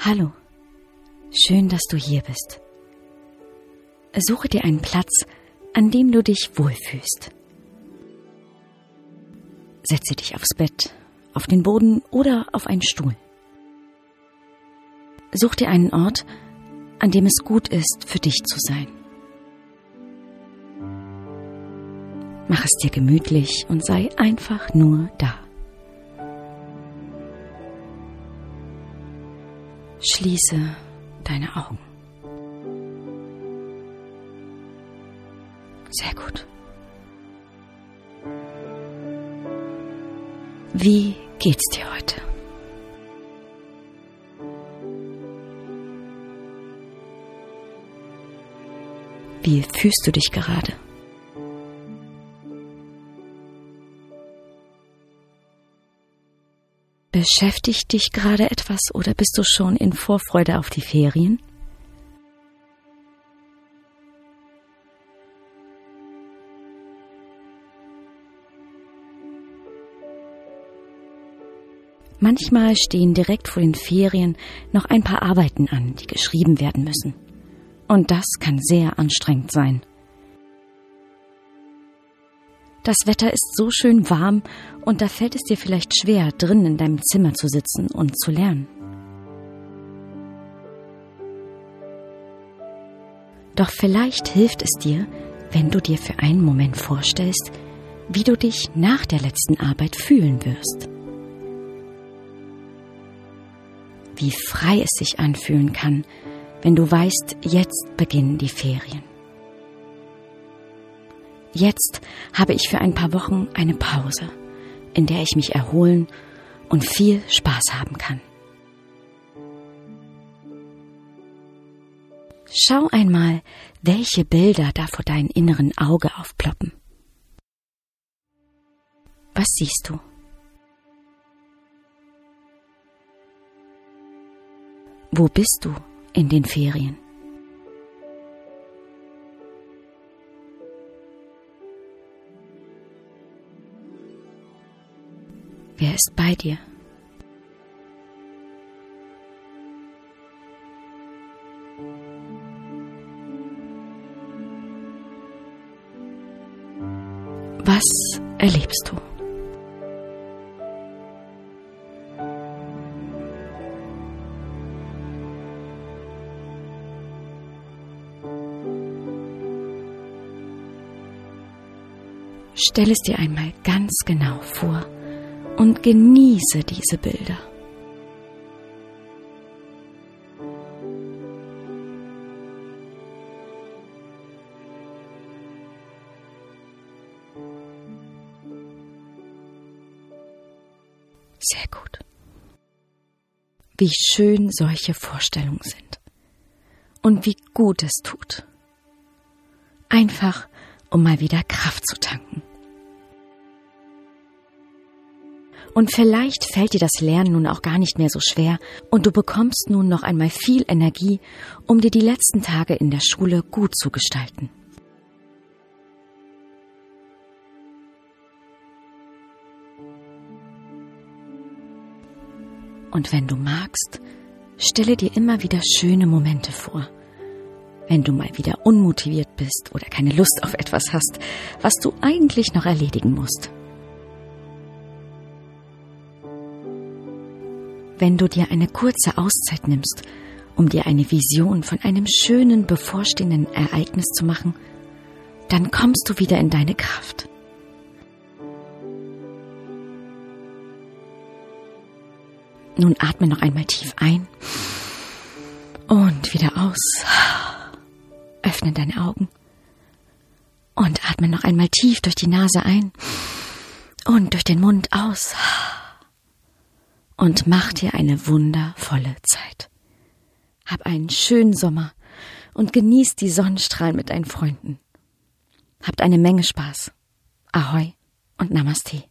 Hallo, schön, dass du hier bist. Suche dir einen Platz, an dem du dich wohlfühlst. Setze dich aufs Bett, auf den Boden oder auf einen Stuhl. Such dir einen Ort, an dem es gut ist, für dich zu sein. Mach es dir gemütlich und sei einfach nur da. Schließe deine Augen. Sehr gut. Wie geht's dir heute? Wie fühlst du dich gerade? Beschäftigt dich gerade etwas oder bist du schon in Vorfreude auf die Ferien? Manchmal stehen direkt vor den Ferien noch ein paar Arbeiten an, die geschrieben werden müssen. Und das kann sehr anstrengend sein. Das Wetter ist so schön warm und da fällt es dir vielleicht schwer, drin in deinem Zimmer zu sitzen und zu lernen. Doch vielleicht hilft es dir, wenn du dir für einen Moment vorstellst, wie du dich nach der letzten Arbeit fühlen wirst. Wie frei es sich anfühlen kann, wenn du weißt, jetzt beginnen die Ferien. Jetzt habe ich für ein paar Wochen eine Pause, in der ich mich erholen und viel Spaß haben kann. Schau einmal, welche Bilder da vor deinem inneren Auge aufploppen. Was siehst du? Wo bist du in den Ferien? Wer ist bei dir? Was erlebst du? Stell es dir einmal ganz genau vor und genieße diese Bilder. Sehr gut. Wie schön solche Vorstellungen sind. Und wie gut es tut. Einfach, um mal wieder Kraft zu tanken. Und vielleicht fällt dir das Lernen nun auch gar nicht mehr so schwer und du bekommst nun noch einmal viel Energie, um dir die letzten Tage in der Schule gut zu gestalten. Und wenn du magst, stelle dir immer wieder schöne Momente vor. Wenn du mal wieder unmotiviert bist oder keine Lust auf etwas hast, was du eigentlich noch erledigen musst. Wenn du dir eine kurze Auszeit nimmst, um dir eine Vision von einem schönen bevorstehenden Ereignis zu machen, dann kommst du wieder in deine Kraft. Nun atme noch einmal tief ein und wieder aus. Öffne deine Augen und atme noch einmal tief durch die Nase ein und durch den Mund aus. Und mach dir eine wundervolle Zeit. Hab einen schönen Sommer und genieß die Sonnenstrahlen mit deinen Freunden. Habt eine Menge Spaß. Ahoi und Namaste.